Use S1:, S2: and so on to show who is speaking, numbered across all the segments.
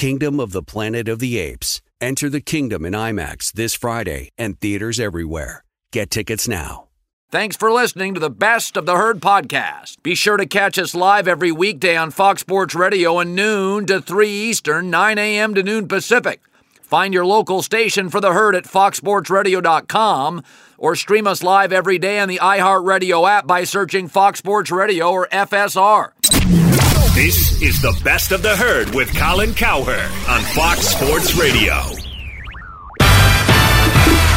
S1: Kingdom of the Planet of the Apes. Enter the kingdom in IMAX this Friday and theaters everywhere. Get tickets now.
S2: Thanks for listening to the Best of the Herd podcast. Be sure to catch us live every weekday on Fox Sports Radio at noon to 3 Eastern, 9 a.m. to noon Pacific. Find your local station for the herd at foxsportsradio.com or stream us live every day on the iHeartRadio app by searching Fox Sports Radio or FSR.
S3: This is the best of the herd with Colin Cowherd on Fox Sports Radio.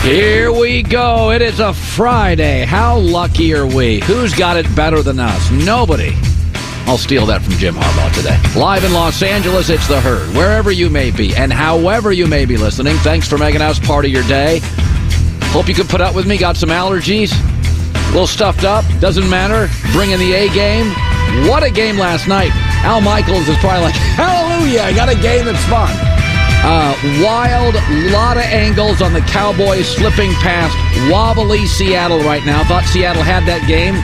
S2: Here we go. It is a Friday. How lucky are we? Who's got it better than us? Nobody. I'll steal that from Jim Harbaugh today. Live in Los Angeles, it's the herd. Wherever you may be and however you may be listening, thanks for making us part of your day. Hope you can put up with me. Got some allergies. A little stuffed up. Doesn't matter. Bringing the A game. What a game last night. Al Michaels is probably like, hallelujah, I got a game that's fun. Uh, wild, lot of angles on the Cowboys slipping past wobbly Seattle right now. Thought Seattle had that game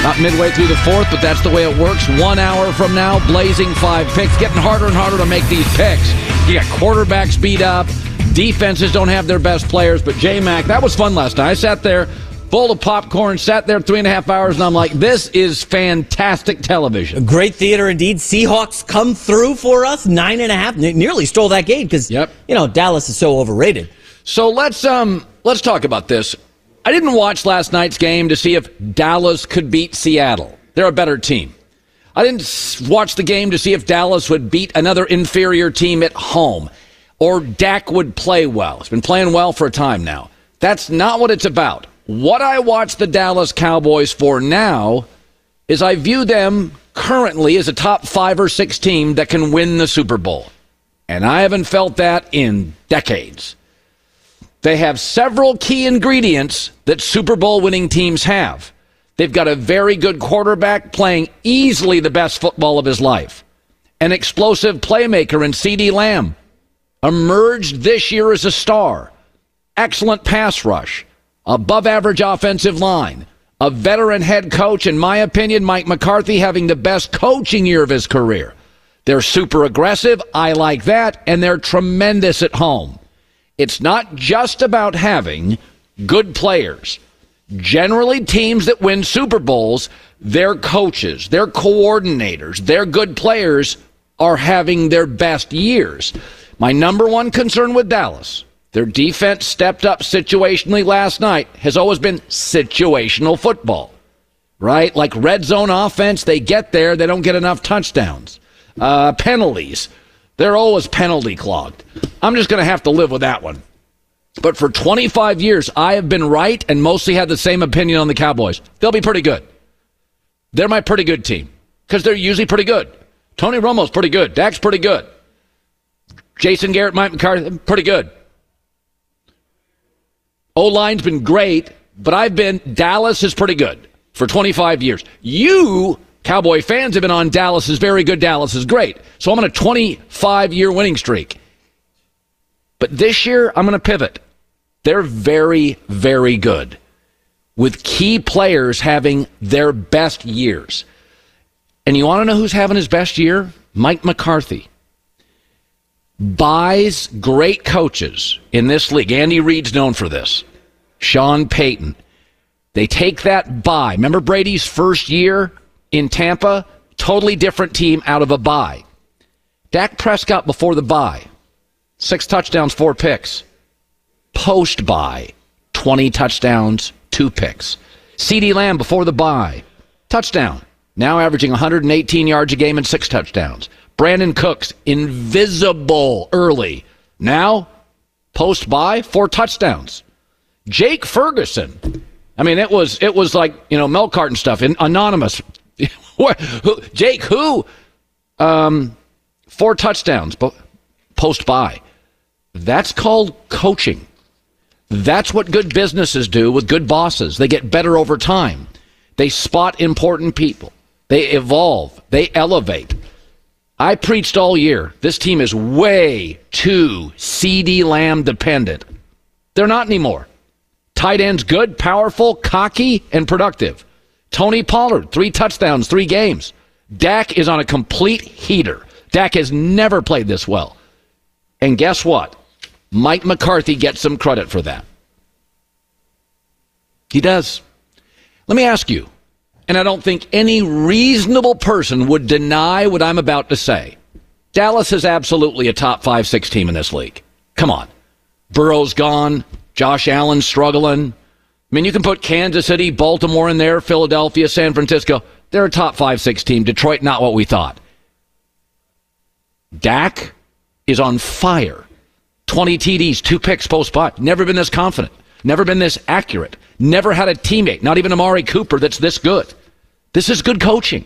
S2: about midway through the fourth, but that's the way it works. One hour from now, blazing five picks. Getting harder and harder to make these picks. You got quarterbacks beat up. Defenses don't have their best players, but J Mac, that was fun last night. I sat there bowl of popcorn, sat there three and a half hours, and I'm like, this is fantastic television.
S4: Great theater indeed. Seahawks come through for us, nine and a half, nearly stole that game because
S2: yep.
S4: you know Dallas is so overrated.
S2: So let's um let's talk about this. I didn't watch last night's game to see if Dallas could beat Seattle. They're a better team. I didn't watch the game to see if Dallas would beat another inferior team at home or Dak would play well. He's been playing well for a time now. That's not what it's about. What I watch the Dallas Cowboys for now is I view them currently as a top five or six team that can win the Super Bowl. And I haven't felt that in decades. They have several key ingredients that Super Bowl winning teams have. They've got a very good quarterback playing easily the best football of his life, an explosive playmaker in CeeDee Lamb, emerged this year as a star, excellent pass rush above average offensive line, a veteran head coach, in my opinion, Mike McCarthy having the best coaching year of his career. They're super aggressive. I like that. And they're tremendous at home. It's not just about having good players. Generally, teams that win Super Bowls, their coaches, their coordinators, their good players are having their best years. My number one concern with Dallas their defense stepped up situationally last night, has always been situational football, right? Like red zone offense, they get there, they don't get enough touchdowns. Uh, penalties, they're always penalty clogged. I'm just going to have to live with that one. But for 25 years, I have been right and mostly had the same opinion on the Cowboys. They'll be pretty good. They're my pretty good team because they're usually pretty good. Tony Romo's pretty good. Dak's pretty good. Jason Garrett, Mike McCarthy, pretty good. O line's been great, but I've been, Dallas is pretty good for 25 years. You, Cowboy fans, have been on Dallas is very good, Dallas is great. So I'm on a 25 year winning streak. But this year, I'm going to pivot. They're very, very good with key players having their best years. And you want to know who's having his best year? Mike McCarthy buys great coaches in this league. Andy Reid's known for this. Sean Payton. They take that bye. Remember Brady's first year in Tampa? Totally different team out of a bye. Dak Prescott before the bye, six touchdowns, four picks. Post bye, 20 touchdowns, two picks. CeeDee Lamb before the bye, touchdown. Now averaging 118 yards a game and six touchdowns. Brandin Cooks, invisible early. Now, post bye, four touchdowns. Jake Ferguson. I mean, it was it was like you know Mel carton stuff. In, anonymous. Jake who? Um, four touchdowns, post by. That's called coaching. That's what good businesses do with good bosses. They get better over time. They spot important people. They evolve. They elevate. I preached all year. This team is way too CeeDee Lamb dependent. They're not anymore. Tight ends good, powerful, cocky, and productive. Tony Pollard, three touchdowns, three games. Dak is on a complete heater. Dak has never played this well. And guess what? Mike McCarthy gets some credit for that. He does. Let me ask you, and I don't think any reasonable person would deny what I'm about to say. Dallas is absolutely a top five, six team in this league. Come on. Burrow's gone. Josh Allen struggling. I mean, you can put Kansas City, Baltimore in there, Philadelphia, San Francisco. They're a top five, six team. Detroit, not what we thought. Dak is on fire. 20 TDs, two picks post bye. Never been this confident. Never been this accurate. Never had a teammate, not even Amari Cooper, that's this good. This is good coaching.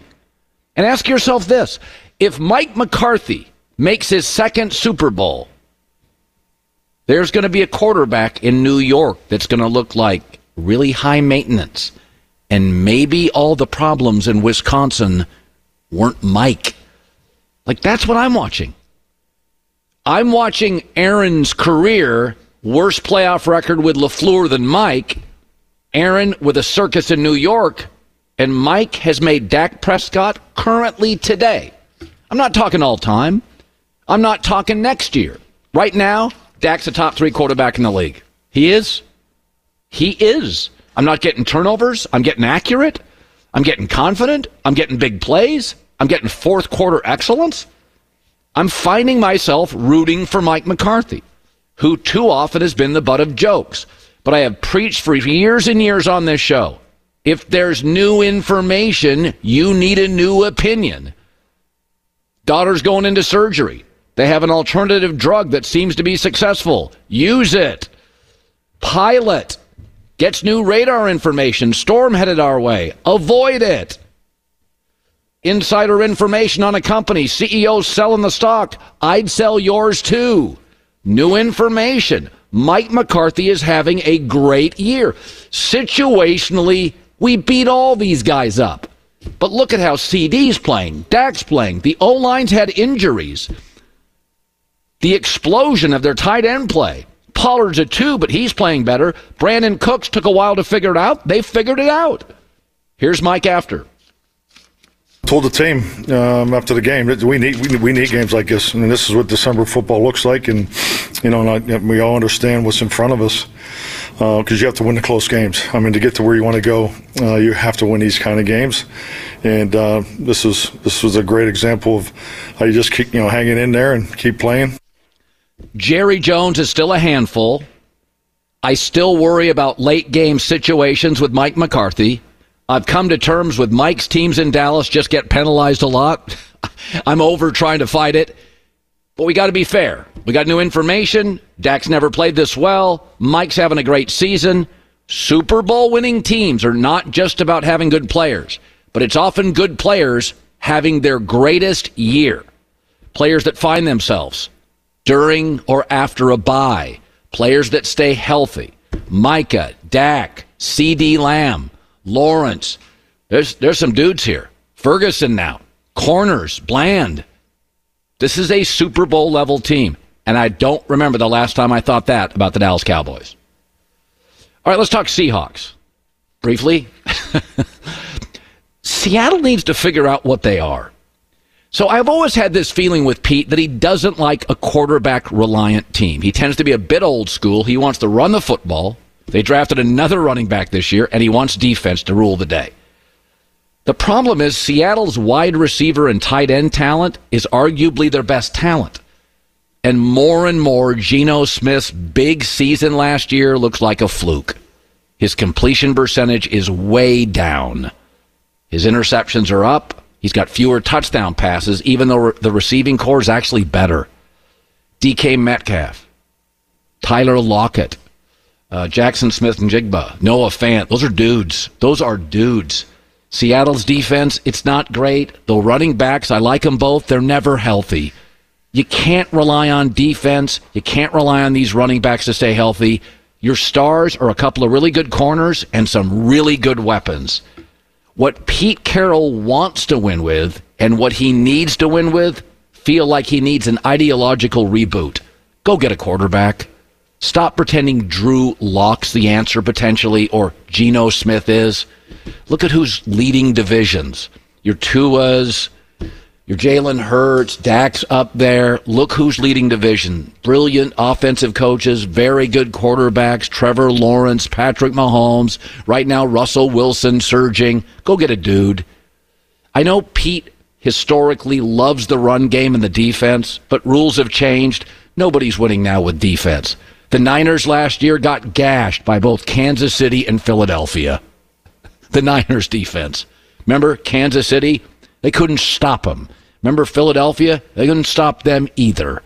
S2: And ask yourself this if Mike McCarthy makes his second Super Bowl, there's going to be a quarterback in New York that's going to look like really high maintenance. And maybe all the problems in Wisconsin weren't Mike. Like, that's what I'm watching. I'm watching Aaron's career, worst playoff record with LaFleur than Mike. Aaron with a circus in New York, and Mike has made Dak Prescott currently today. I'm not talking all time. I'm not talking next year. Right now, Dak's a top three quarterback in the league. He is. He is. I'm not getting turnovers. I'm getting accurate. I'm getting confident. I'm getting big plays. I'm getting fourth quarter excellence. I'm finding myself rooting for Mike McCarthy, who too often has been the butt of jokes. But I have preached for years and years on this show. If there's new information, you need a new opinion. Daughter's going into surgery. They have an alternative drug that seems to be successful. Use it. Pilot gets new radar information. Storm headed our way. Avoid it. Insider information on a company. CEO selling the stock. I'd sell yours too. New information. Mike McCarthy is having a great year. Situationally, we beat all these guys up. But look at how CeeDee's playing, Dak's playing. The O line's had injuries the explosion of their tight end play. Pollard's a two, but he's playing better. Brandin Cooks took a while to figure it out. They figured it out. Here's Mike after.
S5: Told the team um, after the game that we need we, we, need games like this, I and this is what December football looks like. And you know, and I, we all understand what's in front of us because uh, you have to win the close games. I mean, to get to where you want to go, uh, you have to win these kind of games. And uh, this is this was a great example of how you just keep you know hanging in there and keep playing.
S2: Jerry Jones is still a handful. I still worry about late game situations with Mike McCarthy. I've come to terms with Mike's teams in Dallas just get penalized a lot. I'm over trying to fight it. But we got to be fair. We got new information. Dak's never played this well. Mike's having a great season. Super Bowl winning teams are not just about having good players, but it's often good players having their greatest year. Players that find themselves during or after a bye. Players that stay healthy. Micah, Dak, CeeDee Lamb, Lawrence. There's there's some dudes here. Ferguson now. Corners, Bland. This is a Super Bowl level team. And I don't remember the last time I thought that about the Dallas Cowboys. All right, let's talk Seahawks. Briefly. Seattle needs to figure out what they are. So I've always had this feeling with Pete that he doesn't like a quarterback reliant team. He tends to be a bit old school. He wants to run the football. They drafted another running back this year, and he wants defense to rule the day. The problem is Seattle's wide receiver and tight end talent is arguably their best talent. And more and more, Geno Smith's big season last year looks like a fluke. His completion percentage is way down. His interceptions are up. He's got fewer touchdown passes, even though the receiving core is actually better. DK Metcalf, Tyler Lockett, uh, Jaxon Smith-Njigba, Noah Fant. Those are dudes. Those are dudes. Seattle's defense, it's not great. The running backs, I like them both. They're never healthy. You can't rely on defense. You can't rely on these running backs to stay healthy. Your stars are a couple of really good corners and some really good weapons. What Pete Carroll wants to win with and what he needs to win with feel like he needs an ideological reboot. Go get a quarterback. Stop pretending Drew Lock's the answer potentially or Geno Smith is. Look at who's leading divisions. Your Tua's, your Jalen Hurts, Dax up there. Look who's leading division. Brilliant offensive coaches, very good quarterbacks. Trevor Lawrence, Patrick Mahomes. Right now, Russell Wilson surging. Go get a dude. I know Pete historically loves the run game and the defense, but rules have changed. Nobody's winning now with defense. The Niners last year got gashed by both Kansas City and Philadelphia the Niners defense. Remember Kansas City? They couldn't stop them. Remember Philadelphia? They couldn't stop them either.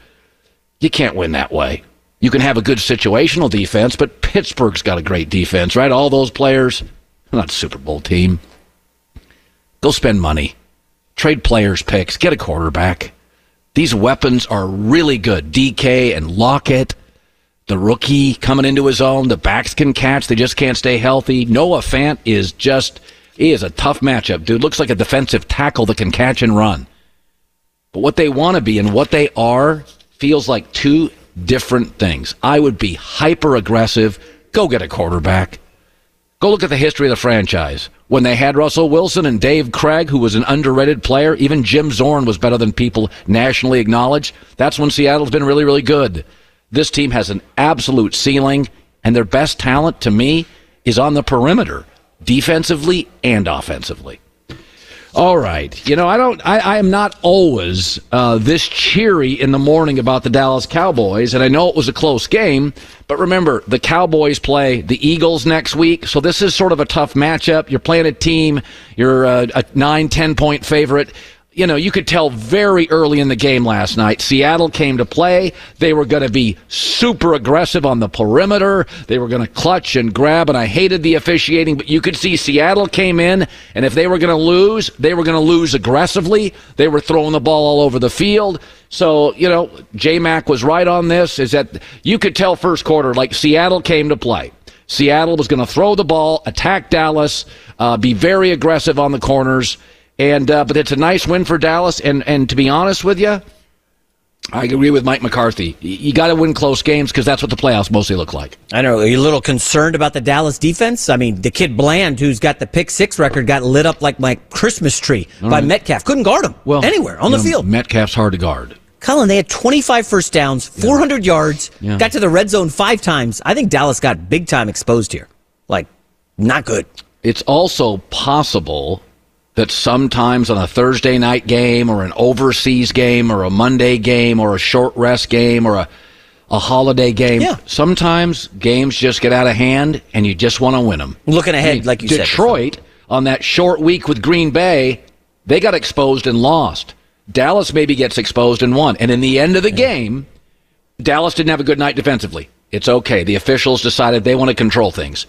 S2: You can't win that way. You can have a good situational defense, but Pittsburgh's got a great defense, right? All those players, not Super Bowl team. Go spend money. Trade players picks. Get a quarterback. These weapons are really good. DK and Lockett the rookie coming into his own. The backs can catch. They just can't stay healthy. Noah Fant is just, he is a tough matchup, dude. Looks like a defensive tackle that can catch and run. But what they want to be and what they are feels like two different things. I would be hyper aggressive. Go get a quarterback. Go look at the history of the franchise. When they had Russell Wilson and Dave Krieg, who was an underrated player, even Jim Zorn was better than people nationally acknowledge. That's when Seattle's been really, really good. This team has an absolute ceiling, and their best talent, to me, is on the perimeter, defensively and offensively. All right. You know, I don't, I, I am not always uh, this cheery in the morning about the Dallas Cowboys, and I know it was a close game, but remember, the Cowboys play the Eagles next week, so this is sort of a tough matchup. You're playing a team, you're a, a 9, 10 point favorite you know, you could tell very early in the game last night, Seattle came to play. They were going to be super aggressive on the perimeter. They were going to clutch and grab, and I hated the officiating, but you could see Seattle came in, and if they were going to lose, they were going to lose aggressively. They were throwing the ball all over the field. So, you know, J Mac was right on this, is that you could tell first quarter, like Seattle came to play. Seattle was going to throw the ball, attack Dallas, uh, be very aggressive on the corners and uh, but it's a nice win for Dallas. And and to be honest with you, I agree with Mike McCarthy. You got to win close games because that's what the playoffs mostly look like.
S4: I know. Are you a little concerned about the Dallas defense? I mean, the kid Bland, who's got the pick six record, got lit up like my Christmas tree All by right. Metcalf. Couldn't guard him well, anywhere on the know, field.
S2: Metcalf's hard to guard.
S4: Colin, they had 25 first downs, 400 yeah. yards, yeah. got to the red zone five times. I think Dallas got big time exposed here. Like, not good.
S2: It's also possible that sometimes on a Thursday night game or an overseas game or a Monday game or a short rest game or a, a holiday game,
S4: yeah.
S2: sometimes games just get out of hand and you just want to win them.
S4: Looking ahead, I mean, like you
S2: Detroit,
S4: said.
S2: Detroit, on that short week with Green Bay, they got exposed and lost. Dallas maybe gets exposed and won. And in the end of the yeah. game, Dallas didn't have a good night defensively. It's okay. The officials decided they want to control things.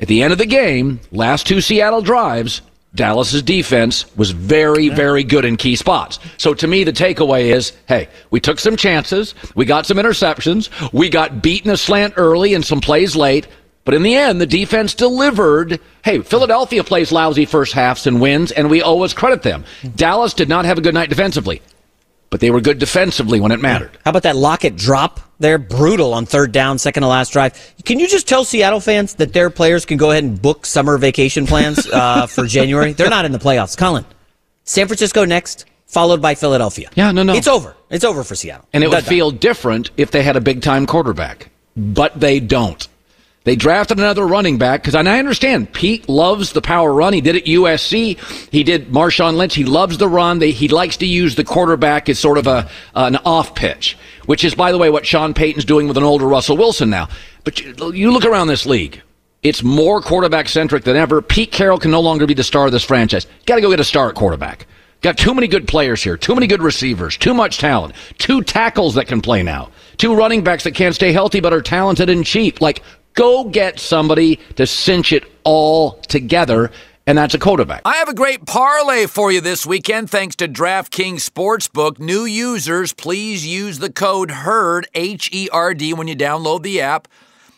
S2: At the end of the game, last two Seattle drives, Dallas's defense was very, very good in key spots. So to me, the takeaway is, hey, we took some chances. We got some interceptions. We got beaten a slant early and some plays late. But in the end, the defense delivered. Hey, Philadelphia plays lousy first halves and wins, and we always credit them. Mm-hmm. Dallas did not have a good night defensively but they were good defensively when it mattered.
S4: How about that Lockett drop there? Brutal on third down, second to last drive. Can you just tell Seattle fans that their players can go ahead and book summer vacation plans uh, for January? They're not in the playoffs. Colin, San Francisco next, followed by Philadelphia.
S2: Yeah, no, no.
S4: It's over. It's over for Seattle.
S2: And it would feel different if they had a big time quarterback, but they don't. They drafted another running back because I understand Pete loves the power run. He did at USC. He did Marshawn Lynch. He loves the run. They, he likes to use the quarterback as sort of a an off pitch, which is, by the way, what Sean Payton's doing with an older Russell Wilson now. But you, you look around this league. It's more quarterback centric than ever. Pete Carroll can no longer be the star of this franchise. Got to go get a star at quarterback. Got too many good players here, too many good receivers, too much talent, two tackles that can play now, two running backs that can't stay healthy but are talented and cheap. Like, go get somebody to cinch it all together and that's a quarterback.
S6: I have a great parlay for you this weekend thanks to DraftKings Sportsbook. New users, please use the code HERD, H E R D, when you download the app.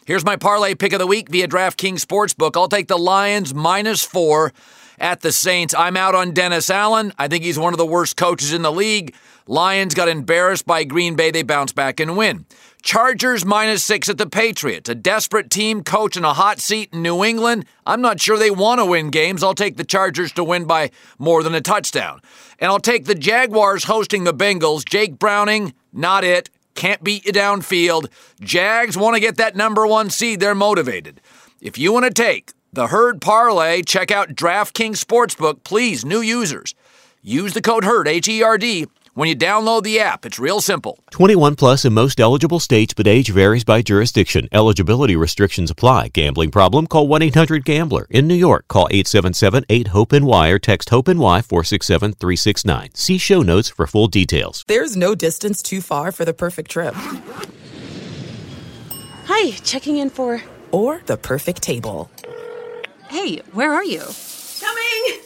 S6: Here's my parlay pick of the week via DraftKings Sportsbook. I'll take the Lions minus four at the Saints. I'm out on Dennis Allen. I think he's one of the worst coaches in the league. Lions got embarrassed by Green Bay. They bounce back and win. Chargers minus six at the Patriots. A desperate team coach in a hot seat in New England. I'm not sure they want to win games. I'll take the Chargers to win by more than a touchdown. And I'll take the Jaguars hosting the Bengals. Jake Browning, not it. Can't beat you downfield. Jags want to get that number one seed. They're motivated. If you want to take the herd parlay, check out DraftKings Sportsbook. Please, new users, use the code HERD, H E R D, when you download the app. It's real simple.
S7: 21 plus in most eligible states, but age varies by jurisdiction. Eligibility restrictions apply. Gambling problem? Call 1 800 Gambler. In New York, call 877 8 HOPE NY or text HOPE NY 467 369. See show notes for full details.
S8: There's no distance too far for the perfect trip.
S9: Hi, checking in for.
S8: Or the perfect table.
S9: Hey, where are you?
S8: Coming!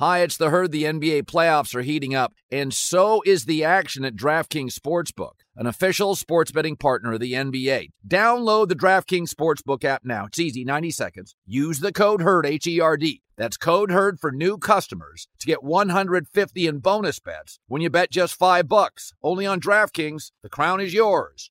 S6: Hi, it's the herd. The NBA playoffs are heating up, and so is the action at DraftKings Sportsbook, an official sports betting partner of the NBA. Download the DraftKings Sportsbook app now. It's easy, 90 seconds. Use the code HERD, H E R D. That's code HERD for new customers to get 150 in bonus bets when you bet just 5 bucks. Only on DraftKings. The crown is yours.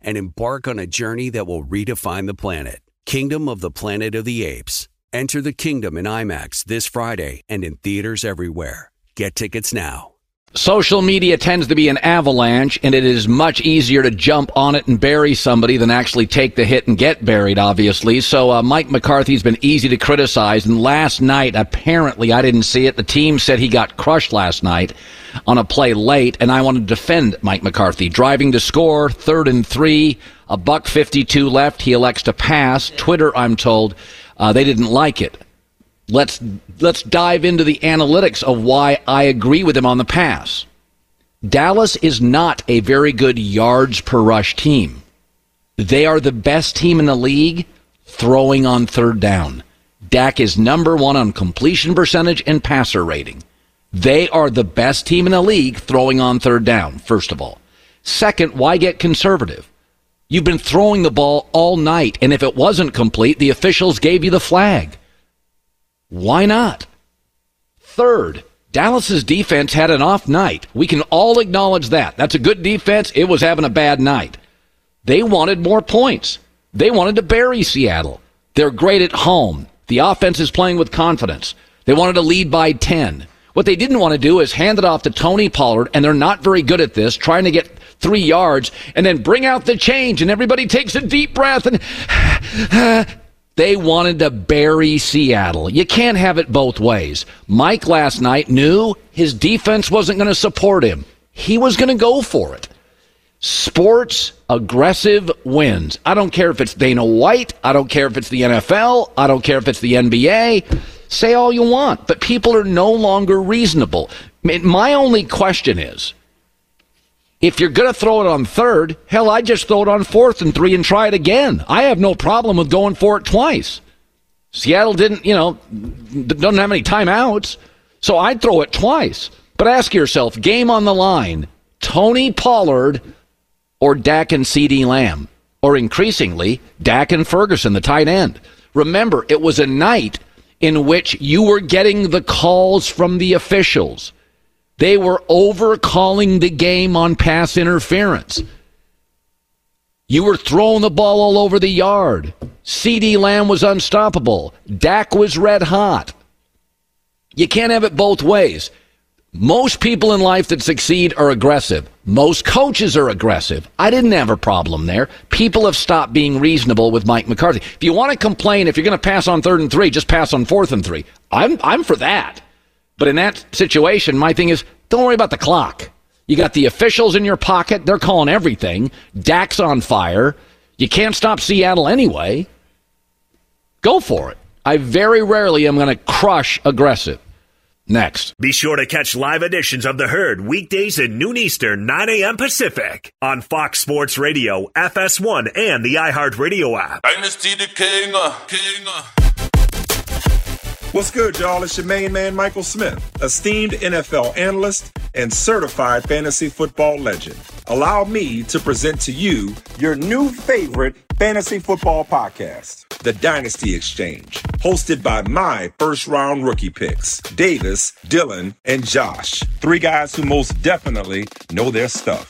S1: and embark on a journey that will redefine the planet. Kingdom of the Planet of the Apes. Enter the kingdom in IMAX this Friday and in theaters everywhere. Get tickets now.
S2: Social media tends to be an avalanche, and it is much easier to jump on it and bury somebody than actually take the hit and get buried, obviously. So, uh, Mike McCarthy's been easy to criticize. And last night, apparently, I didn't see it. The team said he got crushed last night on a play late, and I want to defend Mike McCarthy. Driving to score, third and three, a buck 52 left. He elects to pass. Twitter, I'm told, uh, they didn't like it. Let's let's dive into the analytics of why I agree with him on the pass. Dallas is not a very good yards per rush team. They are the best team in the league throwing on third down. Dak is number one on completion percentage and passer rating. They are the best team in the league throwing on third down, first of all. Second, why get conservative? You've been throwing the ball all night, and if it wasn't complete, the officials gave you the flag. Why not? Third, Dallas's defense had an off night. We can all acknowledge that. That's a good defense. It was having a bad night. They wanted more points. They wanted to bury Seattle. They're great at home. The offense is playing with confidence. They wanted to lead by 10. What they didn't want to do is hand it off to Tony Pollard, and they're not very good at this, trying to get three yards and then bring out the change, and everybody takes a deep breath and. They wanted to bury Seattle. You can't have it both ways. Mike last night knew his defense wasn't going to support him. He was going to go for it. Sports aggressive wins. I don't care if it's Dana White. I don't care if it's the NFL. I don't care if it's the NBA. Say all you want, but people are no longer reasonable. My only question is if you're going to throw it on third, hell, I just throw it on fourth and three and try it again. I have no problem with going for it twice. Seattle didn't, you know, doesn't have any timeouts, so I'd throw it twice. But ask yourself, game on the line, Tony Pollard or Dak and CeeDee Lamb, or increasingly, Dak and Ferguson, the tight end. Remember, it was a night in which you were getting the calls from the officials. They were overcalling the game on pass interference. You were throwing the ball all over the yard. CeeDee Lamb was unstoppable. Dak was red hot. You can't have it both ways. Most people in life that succeed are aggressive. Most coaches are aggressive. I didn't have a problem there. People have stopped being reasonable with Mike McCarthy. If you want to complain, if you're going to pass on third and three, just pass on fourth and three. I'm, I'm for that. But in that situation, my thing is don't worry about the clock. You got the officials in your pocket. They're calling everything. Dak's on fire. You can't stop Seattle anyway. Go for it. I very rarely am going to crush aggressive. Next.
S3: Be sure to catch live editions of The Herd weekdays at noon Eastern, 9 a.m. Pacific on Fox Sports Radio, FS1, and the iHeartRadio app.
S10: Dynasty the King. Uh. King. Uh.
S11: What's good, y'all? It's your main man, Michael Smith, esteemed NFL analyst and certified fantasy football legend. Allow me to present to you your new favorite fantasy football podcast, The Dynasty Exchange, hosted by my first round rookie picks, Davis, Dylan, and Josh. Three guys who most definitely know their stuff.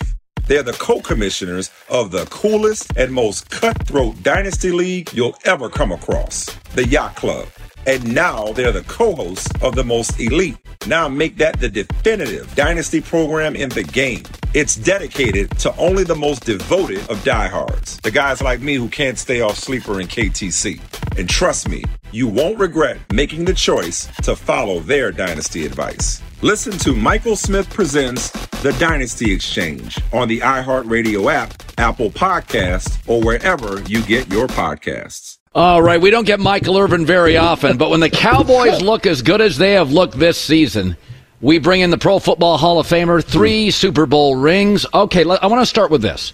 S11: They're the co commissioners of the coolest and most cutthroat dynasty league you'll ever come across, the Yacht Club and now they're the co-hosts of the most elite. Now make that the definitive dynasty program in the game. It's dedicated to only the most devoted of diehards, the guys like me who can't stay off sleeper and KTC. And trust me, you won't regret making the choice to follow their dynasty advice. Listen to Michael Smith Presents The Dynasty Exchange on the iHeartRadio app, Apple Podcasts, or wherever you get your podcasts.
S2: All right, we don't get Michael Irvin very often, but when the Cowboys look as good as they have looked this season, we bring in the Pro Football Hall of Famer, three Super Bowl rings. Okay, I want to start with this.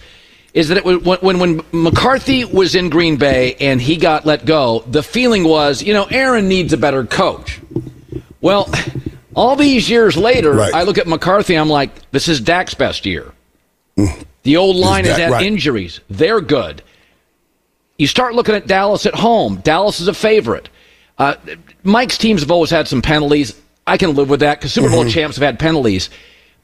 S2: Is that it was when when McCarthy was in Green Bay and he got let go, the feeling was, you know, Aaron needs a better coach. Well, all these years later, right. I look at McCarthy, I'm like, this is Dak's best year. Mm. The old line is, is had right. injuries. They're good. You start looking at Dallas at home. Dallas is a favorite. Uh, Mike's teams have always had some penalties. I can live with that because Super Bowl mm-hmm. champs have had penalties.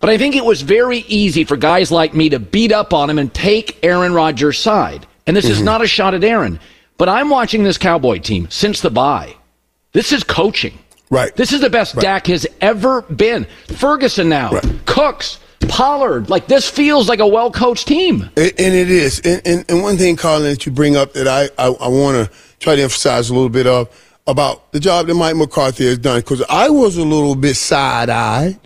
S2: But I think it was very easy for guys like me to beat up on him and take Aaron Rodgers' side. And this mm-hmm. is not a shot at Aaron. But I'm watching this Cowboy team since the bye. This is coaching.
S12: Right.
S2: This is the best right. Dak has ever been. Ferguson now. Right. Cooks. Pollard. Like this feels like a well coached team.
S12: And, and, it is. And, and, and, one thing, Colin, that you bring up that I, I, I want to try to emphasize a little bit of about the job that Mike McCarthy has done, because I was a little bit side eyed,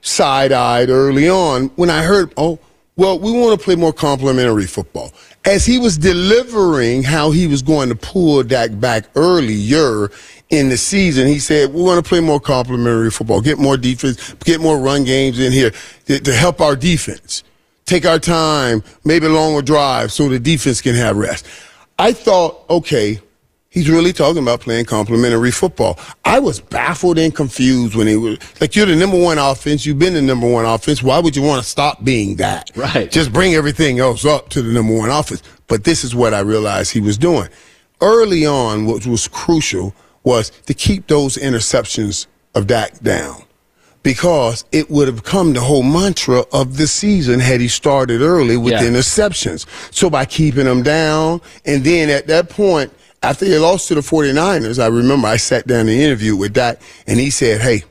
S12: side eyed early on when I heard, oh, well, we want to play more complementary football. As he was delivering how he was going to pull Dak back earlier in the season, he said, we want to play more complementary football, get more defense, get more run games in here to, to help our defense. Take our time, maybe longer drive so the defense can have rest. I thought, okay, he's really talking about playing complementary football. I was baffled and confused when he was like, you're the number one offense. You've been the number one offense. Why would you want to stop being that?
S2: Right.
S12: Just bring everything else up to the number one offense. But this is what I realized he was doing. Early on, what was crucial – was to keep those interceptions of Dak down because it would have become the whole mantra of the season had he started early with yeah. interceptions. So by keeping them down, and then at that point, after they lost to the 49ers, I remember I sat down and interviewed with Dak, and he said, hey,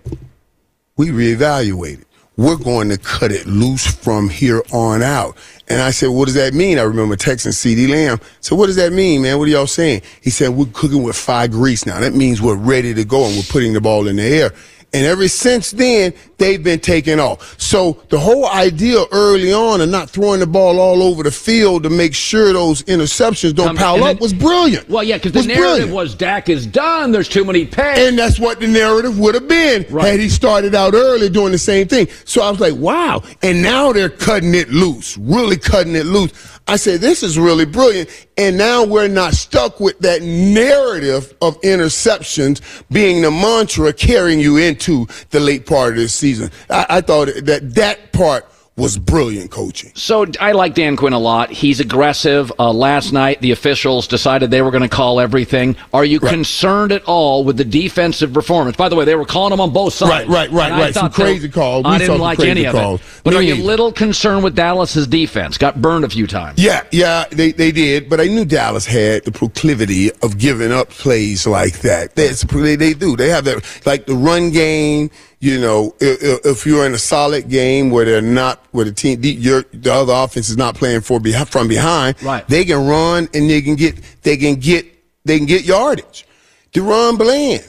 S12: we reevaluated. We're going to cut it loose from here on out. And I said, what does that mean? I remember texting CeeDee Lamb. So what does that mean, man? What are y'all saying? He said, we're cooking with five grease now. That means we're ready to go and we're putting the ball in the air. And ever since then, they've been taking off. So the whole idea early on of not throwing the ball all over the field to make sure those interceptions don't
S2: Um,
S12: pile
S2: and
S12: up
S2: then-
S12: was brilliant.
S2: Well, yeah, because the narrative
S12: brilliant.
S2: was Dak is done. There's too many picks.
S12: And that's what the narrative would have been had he started out early doing the same thing. So I was like, wow. And now they're cutting it loose, really cutting it loose. I said, this is really brilliant. And now we're not stuck with that narrative of interceptions being the mantra carrying you into the late part of this season. I, I thought that that part was brilliant coaching.
S2: So I like Dan Quinn a lot. He's aggressive. Uh, last night, the officials decided they were going to call everything. Are you concerned at all with the defensive performance? By the way, they were calling them on both sides.
S12: Right, right, right, right. Some crazy calls.
S2: I didn't like any of
S12: calls.
S2: it. But
S12: Me
S2: are you a little concerned with Dallas's defense? Got burned a few times.
S12: Yeah, yeah, they, they did, but I knew Dallas had the proclivity of giving up plays like that. That's, they, they do. They have that, like the run game, you know, if, if you're in a solid game where they're not, where the team, the, your, the other offense is not playing for behind, from behind,
S2: Right.
S12: they can run and they can get, they can get, they can get yardage. DaRon Bland.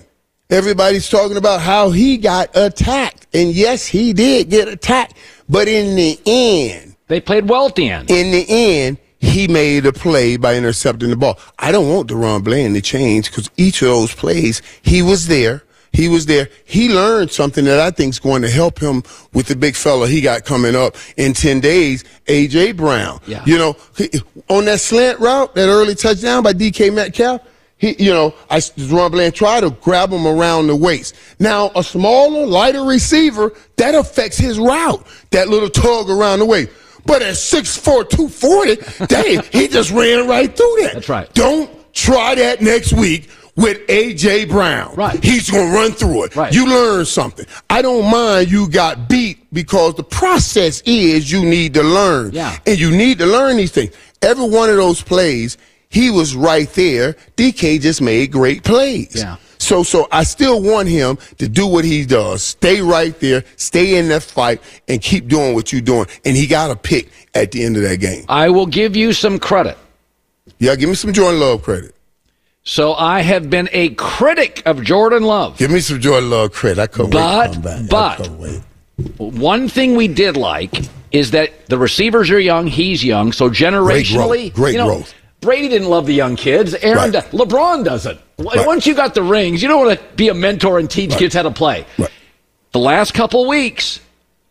S12: Everybody's talking about how he got attacked. And yes, he did get attacked. But in the end,
S2: They played well at the end.
S12: in the end, he made a play by intercepting the ball. I don't want DaRon Bland to change because each of those plays, he was there. He was there. He learned something that I think is going to help him with the big fella he got coming up in 10 days, A.J. Brown.
S2: Yeah.
S12: You know, he- on that slant route, that early touchdown by DK Metcalf, he, you know, I, DaRon Bland tried to grab him around the waist. Now, a smaller, lighter receiver, that affects his route. That little tug around the waist. But at 6'4", 240, dang, he just ran right through that.
S2: That's right.
S12: Don't try that next week with A.J. Brown.
S2: Right.
S12: He's going to run through it.
S2: Right.
S12: You learn something. I don't mind you got beat because the process is you need to learn.
S2: Yeah.
S12: And you need to learn these things. Every one of those plays, he was right there. DK just made great plays.
S2: Yeah.
S12: So, so I still want him to do what he does. Stay right there, stay in that fight, and keep doing what you're doing. And he got a pick at the end of that game.
S2: I will give you some credit.
S12: Yeah, give me some Jordan Love credit.
S2: So I have been a critic of Jordan Love.
S12: Give me some Jordan Love credit. I couldn't wait to come back.
S2: But,
S12: I
S2: but,
S12: wait.
S2: one thing we did like is that the receivers are young, he's young, so generationally, great
S12: growth. Great
S2: you know,
S12: growth.
S2: Brady didn't love the young kids. Aaron,
S12: Right.
S2: does- LeBron doesn't.
S12: Right.
S2: Once you got the rings, you don't want to be a mentor and teach
S12: Right.
S2: kids how to play.
S12: Right.
S2: The last couple weeks,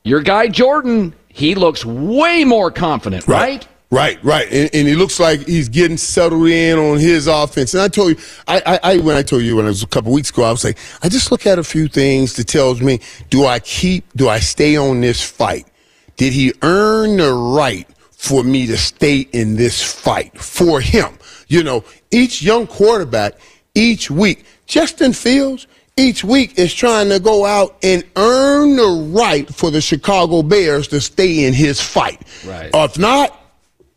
S2: your guy Jordan, he looks way more confident, right?
S12: Right, right. And, and he looks like he's getting settled in on his offense. And I told you, I, I, I when I told you when it was a couple weeks ago, I was like, I just look at a few things that tells me, do I keep, do I stay on this fight? Did he earn the right for me to stay in this fight for him? You know, each young quarterback, each week, Justin Fields, each week is trying to go out and earn the right for the Chicago Bears to stay in his fight.
S2: Right.
S12: Or if not,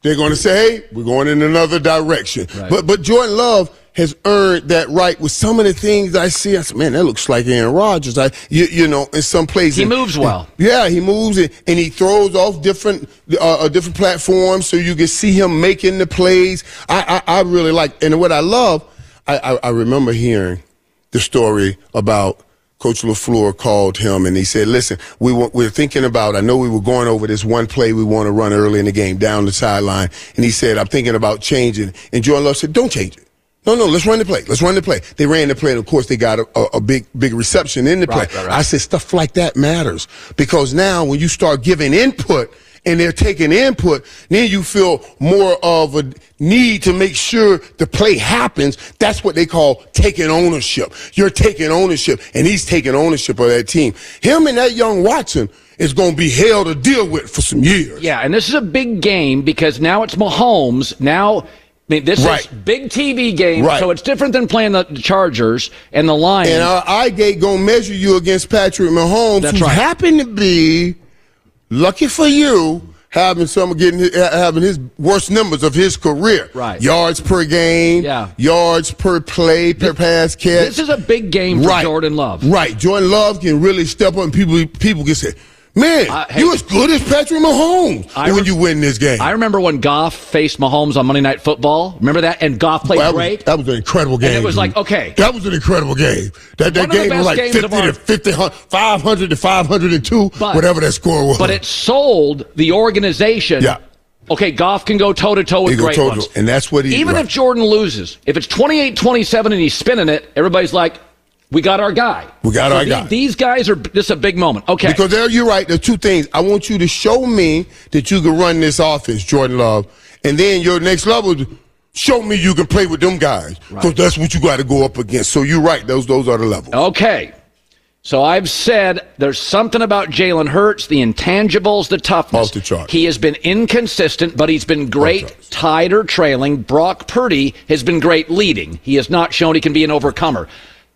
S12: they're going to say, "Hey, we're going in another direction."
S2: Right.
S12: But but Jordan Love has earned that right with some of the things I see. I said, "Man, that looks like Aaron Rodgers." I you, you know in some places
S2: He moves well.
S12: Yeah, he moves it and he throws off different uh, uh, different platforms so you can see him making the plays. I I, I really like and what I love. I, I I remember hearing the story about. Coach LaFleur called him and he said, listen, we were, we're thinking about, I know we were going over this one play we want to run early in the game down the sideline. And he said, I'm thinking about changing. And Jordan Love said, don't change it. No, no, let's run the play. Let's run the play. They ran the play, and of course, they got a, a, a big, big reception in the play.
S2: Right, right, right.
S12: I said stuff like that matters because now when you start giving input and they're taking input, then you feel more of a need to make sure the play happens. That's what they call taking ownership. You're taking ownership, and he's taking ownership of that team. Him and that young Watson is going to be hell to deal with for some years.
S2: Yeah, and this is a big game because now it's Mahomes. Now, I mean, this
S12: Right.
S2: is big TV game,
S12: Right.
S2: so it's different than playing the Chargers and the Lions.
S12: And our eye gate gonna measure you against Patrick Mahomes,
S2: That's
S12: who
S2: right.
S12: happened to be, lucky for you, having some getting having his worst numbers of his career.
S2: Right.
S12: Yards per game.
S2: Yeah.
S12: Yards per play per pass catch.
S2: This is a big game for
S12: right.
S2: Jordan Love.
S12: Right. Jordan Love can really step up, and people people can say. Man,
S2: Uh, hey.
S12: you as good as Patrick Mahomes
S2: I
S12: when you win this game.
S2: I remember when Goff faced Mahomes on Monday Night Football. Remember that? And Goff played
S12: Well, that,
S2: great.
S12: was, that was an incredible game.
S2: And it was like, okay.
S12: That was an incredible game. That, that
S2: One of the
S12: game was like 50
S2: of our-
S12: to 50, 500 to 502,
S2: But-
S12: whatever that score was.
S2: But it sold the organization.
S12: Yeah.
S2: Okay, Goff can go toe to toe with great ones.
S12: and that's what he-
S2: Even
S12: right.
S2: if Jordan loses, if it's 28-27 and he's spinning it, everybody's like, "We got our guy."
S12: We got
S2: So
S12: our
S2: the-
S12: guy.
S2: These guys are. This is a big moment. Okay.
S12: Because there, you're right. There's two things. I want you to show me that you can run this offense, Jordan Love, and then your next level, show me you can play with them guys. Because that's what you got to go up against. So you're right. Those those are the levels.
S2: Okay. So I've said there's something about Jalen Hurts, the intangibles, the toughness.
S12: Off the chart.
S2: He has been inconsistent, but he's been great tied or trailing. Brock Purdy has been great leading. He has not shown he can be an overcomer.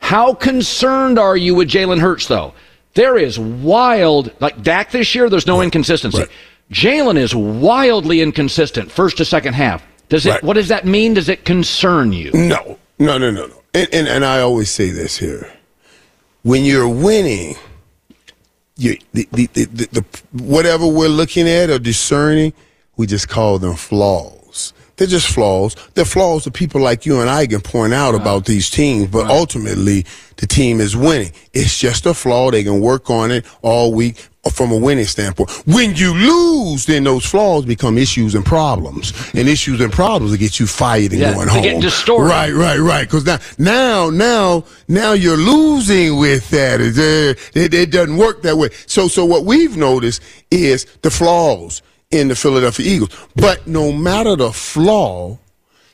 S2: How concerned are you with Jalen Hurts, though? There is wild, like Dak this year, there's no inconsistency. Jalen is wildly inconsistent, first to second half. Does it?
S12: Right.
S2: What does that mean? Does it concern you?
S12: No, no, no, no, no. And, and and I always say this here: when you're winning, you the the, the, the, the whatever we're looking at or discerning, we just call them flaws. They're just flaws. They're flaws that people like you and I can point out about these teams, but ultimately the team is winning. It's just a flaw. They can work on it all week from a winning standpoint. When you lose, then those flaws become issues and problems. And issues and problems that get you fired and
S2: Yeah,
S12: going
S2: they
S12: home.
S2: get distorted.
S12: Right, right, right. Because now, now, now, now you're losing with that. It, it, it doesn't work that way. So, so what we've noticed is the flaws in the Philadelphia Eagles. But no matter the flaw,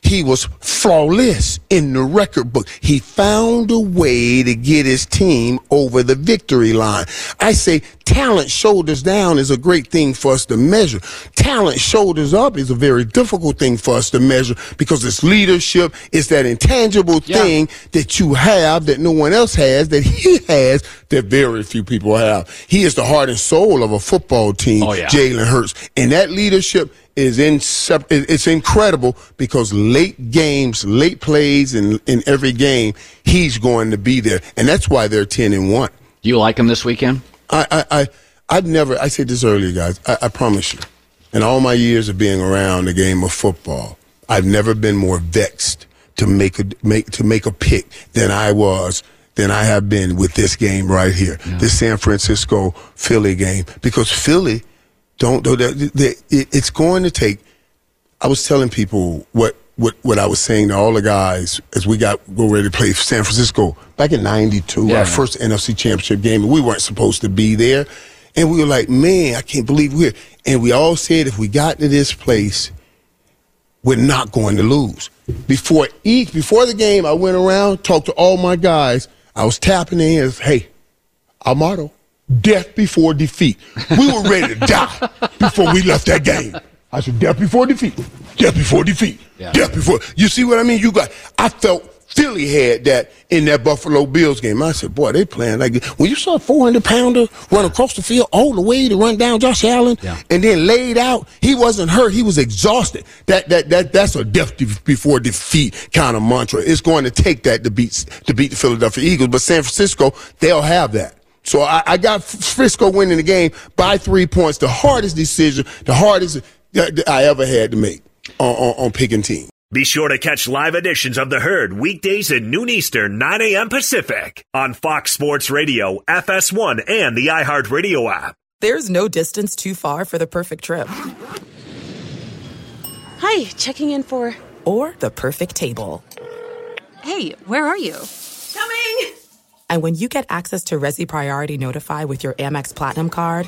S12: he was flawless in the record book. He found a way to get his team over the victory line. I say talent shoulders down is a great thing for us to measure. Talent shoulders up is a very difficult thing for us to measure because it's leadership. It's that intangible thing that you have that no one else has that he has that very few people have. He is the heart and soul of a football team,
S2: Oh, yeah.
S12: Jalen Hurts. And that leadership is incep- it's incredible because late games, late plays in, in every game, he's going to be there. And that's why they're 10 and 1.
S2: Do you like him this weekend?
S12: I, I, I, I'd never, I said this earlier, guys, I, I promise you, in all my years of being around the game of football, I've never been more vexed to make a, make, to make a pick than I was than I have been with this game right here, this San Francisco Philly game, because Philly don't, don't they, they, it, it's going to take, I was telling people what, what, what I was saying to all the guys as we got go ready to play San Francisco back in '92,
S2: Yeah.
S12: our first NFC Championship game. and We weren't supposed to be there, and we were like, "Man, I can't believe we're." And we all said, if we got to this place, we're not going to lose. Before each before the game, I went around, talked to all my guys. I was tapping their hands. Hey, our motto: death before defeat. We were ready to die before we left that game. I said, death before defeat. Death before defeat.
S2: Yeah.
S12: Death before. You see what I mean? You got. I felt Philly had that in that Buffalo Bills game. I said, boy, they playing like this. When you saw a 400 pounder run across the field all the way to run down Josh Allen
S2: Yeah.
S12: and then laid out, he wasn't hurt. He was exhausted. That that that that's a death before defeat kind of mantra. It's going to take that to beat to beat the Philadelphia Eagles, but San Francisco they'll have that. So I, I got Frisco winning the game by three points. The hardest decision, the hardest that that I ever had to make on, on, on picking team.
S3: Be sure to catch live editions of The Herd weekdays at noon Eastern, 9 a.m. Pacific on Fox Sports Radio, FS1, and the iHeartRadio app.
S8: There's no distance too far for the perfect trip.
S9: Hi, checking in for.
S8: Or the perfect table.
S9: Hey, where are you? Coming!
S8: And when you get access to Resy Priority Notify with your Amex Platinum card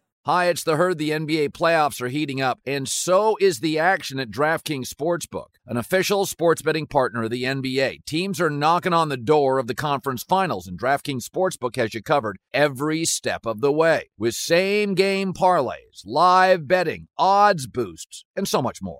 S6: Hi, it's the herd. The NBA playoffs are heating up, and so is the action at DraftKings Sportsbook, an official sports betting partner of the NBA. Teams are knocking on the door of the conference finals, and DraftKings Sportsbook has you covered every step of the way with same game parlays, live betting, odds boosts, and so much more.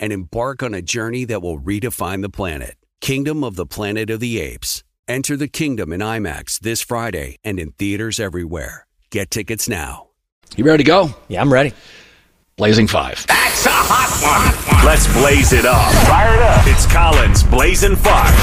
S1: and embark on a journey that will redefine the planet. Kingdom of the Planet of the Apes. Enter the kingdom in IMAX this Friday and in theaters everywhere. Get tickets now.
S2: You ready to go?
S4: Yeah, I'm ready.
S2: Blazing Five.
S3: That's a hot one. Let's blaze it up. Fire it up. It's Colin's blazing five.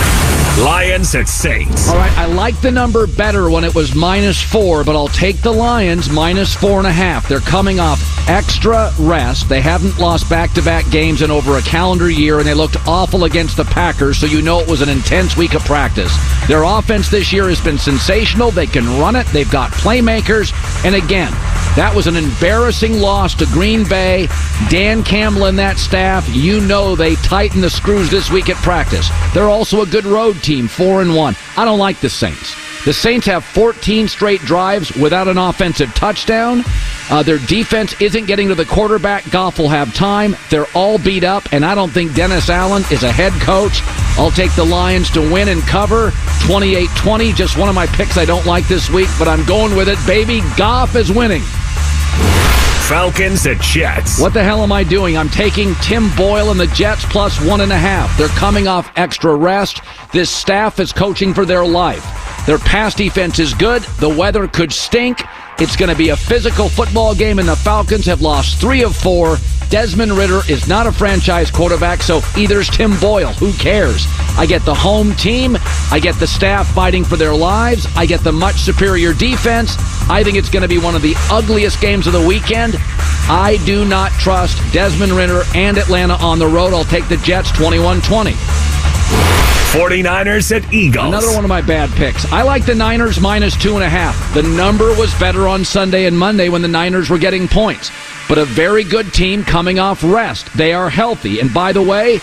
S3: Lions at Saints.
S2: All right, I like the number better when it was minus four, but I'll take the Lions minus four and a half. They're coming off extra rest. They haven't lost back to back games in over a calendar year, and they looked awful against the Packers, so you know it was an intense week of practice. Their offense this year has been sensational. They can run it, they've got playmakers, and again, that was an embarrassing loss to Green Bay. Dan Campbell and that staff, you know they tighten the screws this week at practice. They're also a good road team, 4 and 1. I don't like the Saints. The Saints have 14 straight drives without an offensive touchdown. Uh, their defense isn't getting to the quarterback. Goff will have time. They're all beat up, and I don't think Dennis Allen is a head coach. I'll take the Lions to win and cover 28 20. Just one of my picks I don't like this week, but I'm going with it, baby. Goff is winning.
S3: Falcons at Jets.
S2: What the hell am I doing? I'm taking Tim Boyle and the Jets plus one and a half. They're coming off extra rest. This staff is coaching for their life. Their pass defense is good. The weather could stink. It's going to be a physical football game, and the Falcons have lost three of four. Desmond Ridder is not a franchise quarterback, so either's Tim Boyle. Who cares? I get the home team. I get the staff fighting for their lives. I get the much superior defense. I think it's going to be one of the ugliest games of the weekend. I do not trust Desmond Ridder and Atlanta on the road. I'll take the Jets 21 20.
S3: 49ers at Eagles.
S2: Another one of my bad picks. I like the Niners minus two and a half. The number was better on Sunday and Monday when the Niners were getting points. But a very good team coming off rest. They are healthy. And by the way,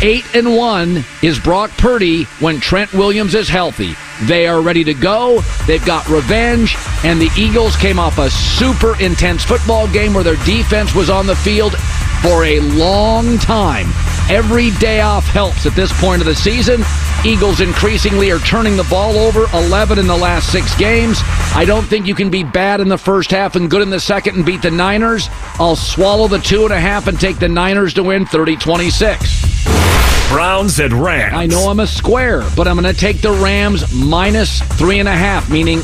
S2: eight and one is Brock Purdy when Trent Williams is healthy. They are ready to go. They've got revenge. And the Eagles came off a super intense football game where their defense was on the field for a long time. Every day off helps at this point of the season. Eagles increasingly are turning the ball over 11 in the last six games. I don't think you can be bad in the first half and good in the second and beat the Niners. I'll swallow the two and a half and take the Niners to win 30 26.
S3: Browns at Rams.
S2: I know I'm a square, but I'm going to take the Rams minus three and a half, meaning,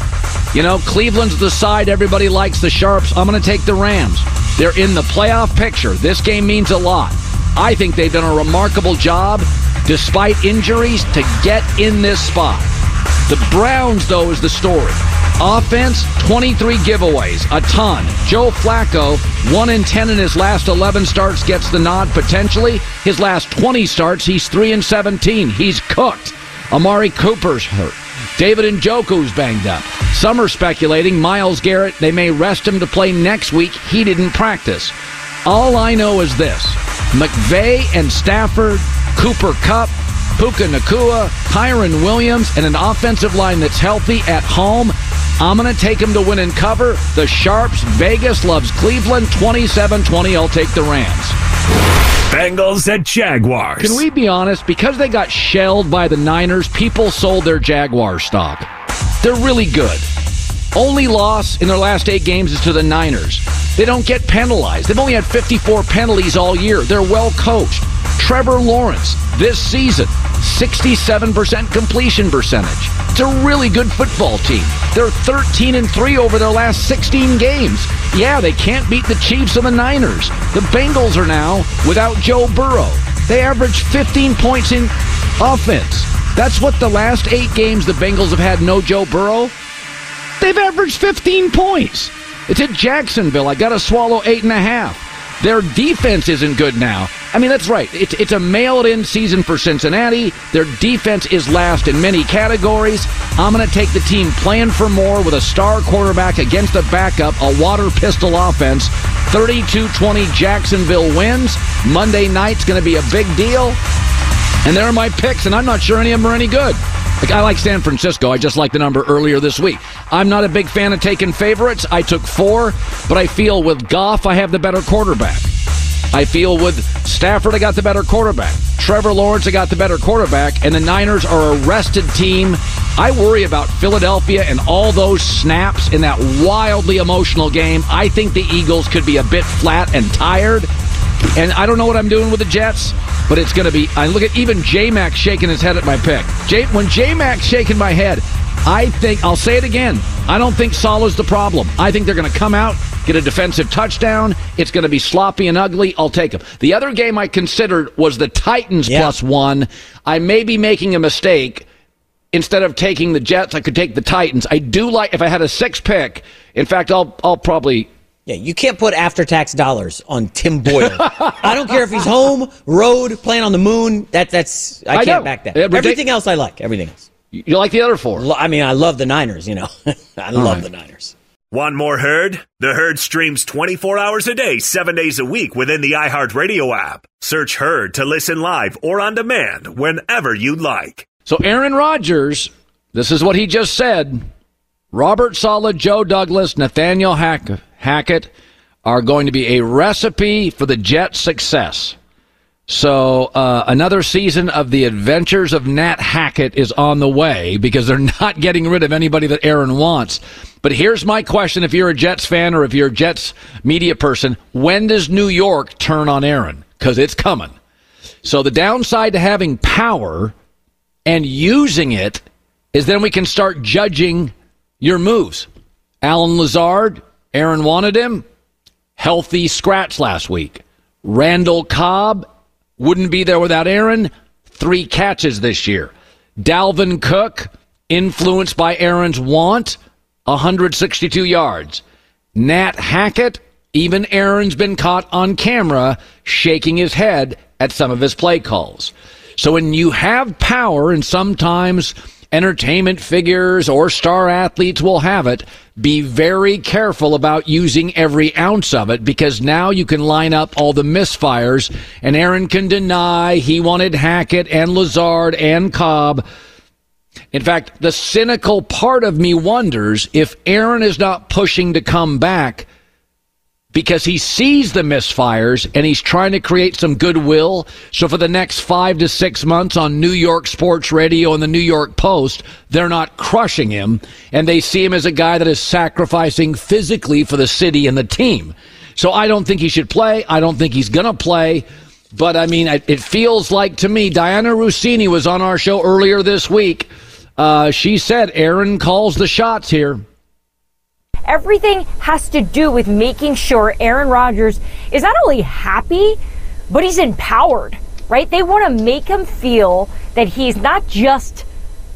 S2: you know, Cleveland's the side everybody likes the Sharps. I'm going to take the Rams. They're in the playoff picture. This game means a lot. I think they've done a remarkable job, despite injuries, to get in this spot. The Browns, though, is the story. Offense, 23 giveaways, a ton. Joe Flacco, 1 in 10 in his last 11 starts, gets the nod potentially. His last 20 starts, he's 3 and 17. He's cooked. Amari Cooper's hurt. David and Njoku's banged up. Some are speculating Myles Garrett, they may rest him to play next week. He didn't practice. All I know is this McVay and Stafford, Cooper Kupp, Puka Nacua, Kyren Williams, and an offensive line that's healthy at home. I'm going to take them to win and cover. The Sharps, Vegas loves Cleveland 27 20. I'll take the Rams.
S3: Bengals at Jaguars.
S2: Can we be honest? Because they got shelled by the Niners, people sold their Jaguar stock. They're really good. Only loss in their last eight games is to the Niners. They don't get penalized. They've only had 54 penalties all year. They're well coached. Trevor Lawrence, this season, 67% completion percentage. It's a really good football team. They're 13 and 3 over their last 16 games. Yeah, they can't beat the Chiefs and the Niners. The Bengals are now without Joe Burrow. They average 15 points in offense. That's what the last eight games the Bengals have had no Joe Burrow. They've averaged 15 points. It's at Jacksonville. I got to swallow eight and a half. Their defense isn't good now. I mean, that's right. It's, it's a mailed in season for Cincinnati. Their defense is last in many categories. I'm going to take the team playing for more with a star quarterback against a backup, a water pistol offense. 32 20 Jacksonville wins. Monday night's going to be a big deal. And there are my picks, and I'm not sure any of them are any good. Like I like San Francisco. I just like the number earlier this week. I'm not a big fan of taking favorites. I took four, but I feel with Goff, I have the better quarterback. I feel with Stafford, I got the better quarterback. Trevor Lawrence, I got the better quarterback. And the Niners are a rested team. I worry about Philadelphia and all those snaps in that wildly emotional game. I think the Eagles could be a bit flat and tired. And I don't know what I'm doing with the Jets, but it's going to be. I look at even J Mac shaking his head at my pick. J, when J Mac's shaking my head, I think I'll say it again. I don't think Saleh's the problem. I think they're going to come out, get a defensive touchdown. It's going to be sloppy and ugly. I'll take them. The other game I considered was the Titans
S4: Yeah.
S2: plus one. I may be making a mistake. Instead of taking the Jets, I could take the Titans. I do like if I had a six pick. In fact, I'll I'll probably
S4: Yeah, you can't put after tax dollars on Tim Boyle. I don't care if he's home, road, playing on the moon. That that's I,
S2: I
S4: can't
S2: know.
S4: back that. Everything else I like. Everything else.
S2: you like the other four.
S4: I mean, I love the Niners. You know, I love
S2: right.
S4: the Niners.
S3: Want more Herd? The Herd streams 24 hours a day, 7 days a week within the iHeartRadio app. Search Herd to listen live or on demand whenever you'd like.
S2: So Aaron Rodgers, this is what he just said. Robert Saleh, Joe Douglas, Nathaniel Hack- Hackett are going to be a recipe for the Jets' success. So uh, another season of the Adventures of Nat Hackett is on the way because they're not getting rid of anybody that Aaron wants. But here's my question: If you're a Jets fan or if you're a Jets media person, when does New York turn on Aaron? Because it's coming. So the downside to having power and using it is then we can start judging your moves. Allen Lazard, Aaron wanted him, healthy scratch last week. Randall Cobb wouldn't be there without Aaron, three catches this year. Dalvin Cook, influenced by Aaron's want, 162 yards. Nat Hackett, even Aaron's been caught on camera shaking his head at some of his play calls. So when you have power, and sometimes entertainment figures or star athletes will have it, be very careful about using every ounce of it because now you can line up all the misfires, and Aaron can deny he wanted Hackett and Lazard and Cobb. In fact, the cynical part of me wonders if Aaron is not pushing to come back because he sees the misfires and he's trying to create some goodwill. So for the next five to six months on New York Sports Radio and the New York Post, they're not crushing him and they see him as a guy that is sacrificing physically for the city and the team. So I don't think he should play. I don't think he's going to play. But I mean, it feels like to me, Dianna Russini was on our show earlier this week. Uh, she said Aaron calls the shots here.
S13: Everything has to do with making sure Aaron Rodgers is not only happy, but he's empowered, right? They want to make him feel that he's not just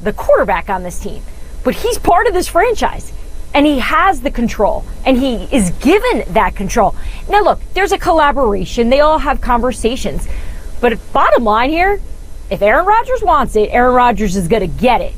S13: the quarterback on this team, but he's part of this franchise. And he has the control, and he is given that control. Now, look, there's a collaboration. They all have conversations. But bottom line here, if Aaron Rodgers wants it, Aaron Rodgers is going to get it.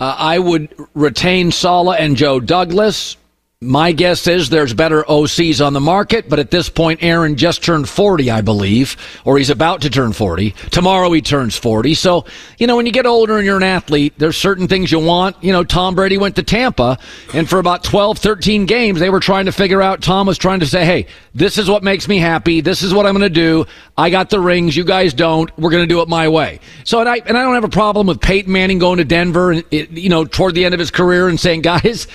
S2: Uh, I would retain Saleh and Joe Douglas. My guess is there's better OCs on the market, but at this point, Aaron just turned 40, I believe, or he's about to turn 40. Tomorrow he turns 40. So, you know, when you get older and you're an athlete, there's certain things you want. You know, Tom Brady went to Tampa, and for about 12, 13 games, they were trying to figure out, Tom was trying to say, hey, this is what makes me happy. This is what I'm going to do. I got the rings. You guys don't. We're going to do it my way. So, and I, and I don't have a problem with Peyton Manning going to Denver, and, you know, toward the end of his career and saying, guys,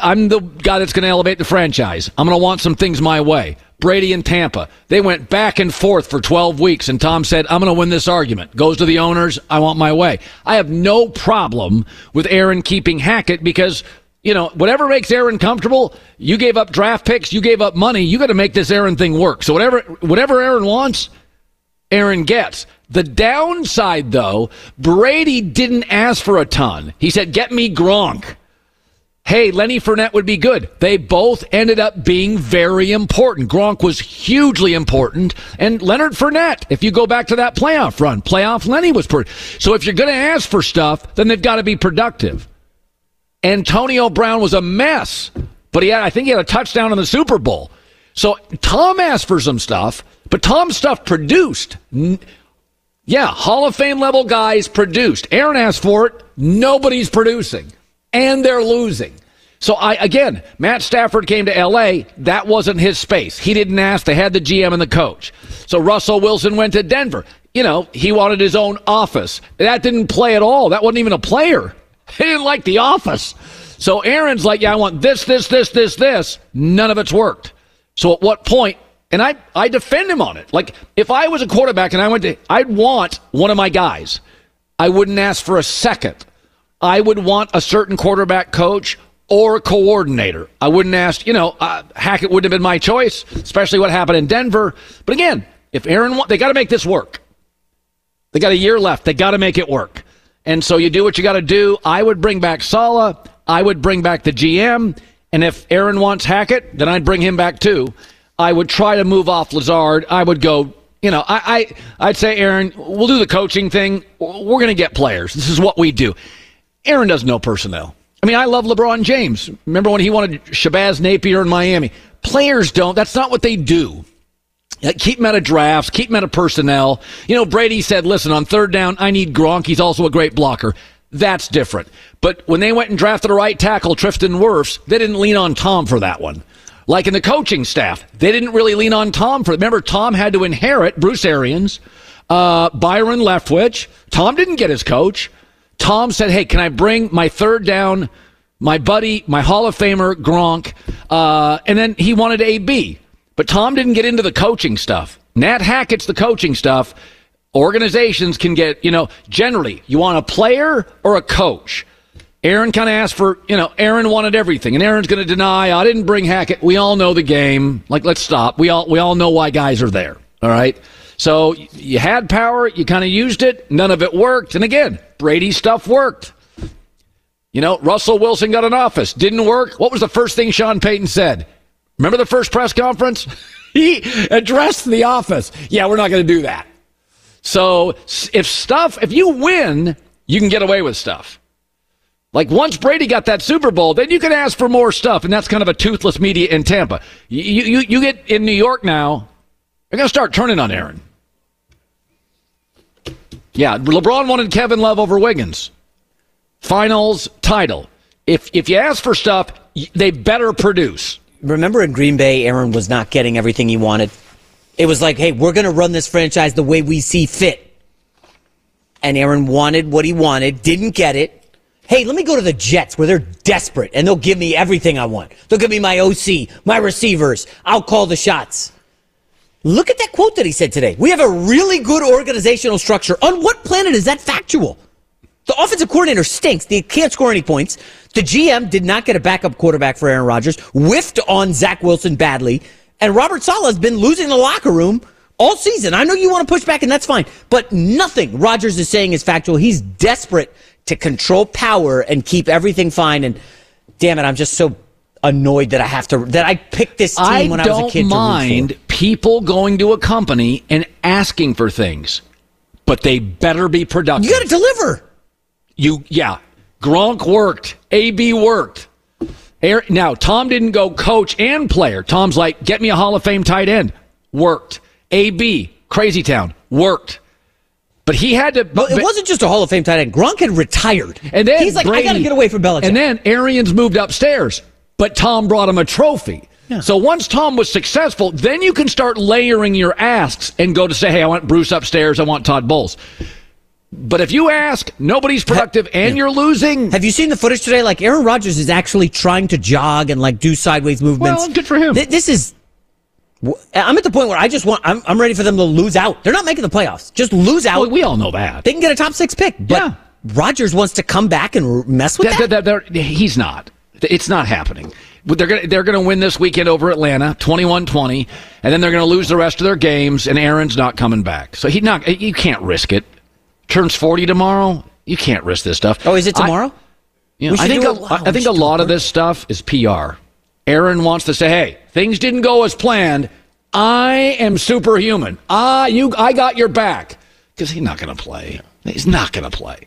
S2: I'm the guy that's going to elevate the franchise. I'm going to want some things my way. Brady and Tampa. They went back and forth for 12 weeks, and Tom said, I'm going to win this argument. Goes to the owners. I want my way. I have no problem with Aaron keeping Hackett because, you know, whatever makes Aaron comfortable, you gave up draft picks, you gave up money, you got to make this Aaron thing work. So whatever, whatever Aaron wants, Aaron gets. The downside, though, Brady didn't ask for a ton. He said, get me Gronk hey, Lenny Fournette would be good. They both ended up being very important. Gronk was hugely important, and Leonard Fournette, if you go back to that playoff run, playoff Lenny was pretty. So if you're going to ask for stuff, then they've got to be productive. Antonio Brown was a mess, but he had, I think he had a touchdown in the Super Bowl. So Tom asked for some stuff, but Tom's stuff produced. Yeah, Hall of Fame level guys produced. Aaron asked for it. Nobody's producing and they're losing. So I again, Matt Stafford came to LA. That wasn't his space. He didn't ask. They had the GM and the coach. So Russell Wilson went to Denver. You know, he wanted his own office. That didn't play at all. That wasn't even a player. He didn't like the office. So Aaron's like, yeah, I want this, this, this, this, this. None of it's worked. So at what point? And I, I defend him on it. Like if I was a quarterback and I went to, I'd want one of my guys. I wouldn't ask for a second. I would want a certain quarterback coach or coordinator. I wouldn't ask, you know, uh, Hackett wouldn't have been my choice, especially what happened in Denver. But again, if Aaron, they got to make this work. They got a year left. They got to make it work. And so you do what you got to do. I would bring back Saleh. I would bring back the GM. And if Aaron wants Hackett, then I'd bring him back too. I would try to move off Lazard. I would go, you know, I, I I'd say, Aaron, we'll do the coaching thing. We're going to get players. This is what we do. Aaron doesn't know personnel. I mean, I love LeBron James. Remember when he wanted Shabazz Napier in Miami? Players don't. That's not what they do. Keep him out of drafts. Keep him out of personnel. You know, Brady said, listen, on third down, I need Gronk. He's also a great blocker. That's different. But when they went and drafted a right tackle, Tristan Wirfs, they didn't lean on Tom for that one. Like in the coaching staff, they didn't really lean on Tom for. Remember, Tom had to inherit Bruce Arians, uh, Byron Leftwich. Tom didn't get his coach. Tom said, Hey, can I bring my third down, my buddy, my Hall of Famer, Gronk? Uh, and then he wanted AB. But Tom didn't get into the coaching stuff. Nat Hackett's the coaching stuff. Organizations can get, you know, generally, you want a player or a coach. Aaron kind of asked for, you know, Aaron wanted everything, and Aaron's going to deny. I didn't bring Hackett. We all know the game. Like, let's stop. We all we all know why guys are there. All right. So you had power, you kind of used it, none of it worked. And again, Brady stuff worked. You know, Russell Wilson got an office, didn't work. What was the first thing Sean Payton said? Remember the first press conference? he addressed the office. Yeah, we're not going to do that. So if stuff, if you win, you can get away with stuff. Like once Brady got that Super Bowl, then you can ask for more stuff, and that's kind of a toothless media in Tampa. You, you, you get in New York now, they're going to start turning on Aaron. Yeah, LeBron wanted Kevin Love over Wiggins. Finals title. If if you ask for stuff, they better produce.
S4: Remember in Green Bay, Aaron was not getting everything he wanted. It was like, hey, we're going to run this franchise the way we see fit. And Aaron wanted what he wanted, didn't get it. Hey, let me go to the Jets where they're desperate and they'll give me everything I want. They'll give me my OC, my receivers. I'll call the shots. Look at that quote that he said today. We have a really good organizational structure. On what planet is that factual? The offensive coordinator stinks. They can't score any points. The GM did not get a backup quarterback for Aaron Rodgers, whiffed on Zach Wilson badly, and Robert Saleh has been losing the locker room all season. I know you want to push back, and that's fine, but nothing Rodgers is saying is factual. He's desperate to control power and keep everything fine. And damn it, I'm just so annoyed that I have to that I picked this team
S2: I
S4: when I was a kid.
S2: I don't mind people going to a company and asking for things, but they better be productive.
S4: You got to deliver.
S2: You yeah, Gronk worked, AB worked, Now, Tom didn't go coach and player. Tom's like, get me a Hall of Fame tight end. Worked. AB, Crazy Town, worked. But he had to.
S4: But it wasn't just a Hall of Fame tight end. Gronk had retired.
S2: And then
S4: he's like,
S2: Brady,
S4: I got to get away from Belichick.
S2: And then Arians moved upstairs, but Tom brought him a trophy. Yeah. So once Tom was successful, then you can start layering your asks and go to say, hey, I want Bruce upstairs, I want Todd Bowles. But if you ask, nobody's productive and you're losing.
S4: Have you seen the footage today? Like Aaron Rodgers is actually trying to jog and like do sideways movements.
S2: Well, good for him.
S4: Th- this is. I'm at the point where I just want. I'm, I'm ready for them to lose out. They're not making the playoffs. Just lose out.
S2: Well, we all know that.
S4: They can get a top six pick. But yeah. Rodgers wants to come back and mess with
S2: that. They're, they're, he's not. It's not happening. They're gonna they're going to win this weekend over Atlanta, 21-20, and then they're going to lose the rest of their games. And Aaron's not coming back, so he not. You can't risk it turns 40 tomorrow. You can't risk this stuff.
S4: Oh, is it tomorrow?
S2: I, you know, I think a, I think a lot of this stuff is PR. Aaron wants to say, "Hey, things didn't go as planned. I am superhuman. Ah, you, I got your back." Because he's not going to play. He's not going to play.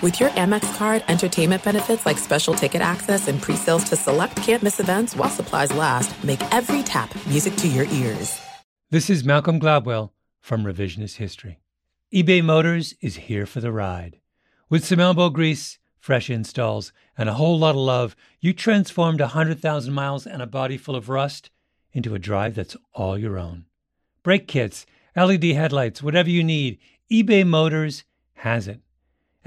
S8: With your Amex card, entertainment benefits like special ticket access and pre-sales to select campus events while supplies last, make every tap music to your ears.
S14: This is Malcolm Gladwell from Revisionist History. eBay Motors is here for the ride. With some elbow grease, fresh installs, and a whole lot of love, you transformed 100,000 miles and a body full of rust into a drive that's all your own. Brake kits, LED headlights, whatever you need, eBay Motors has it.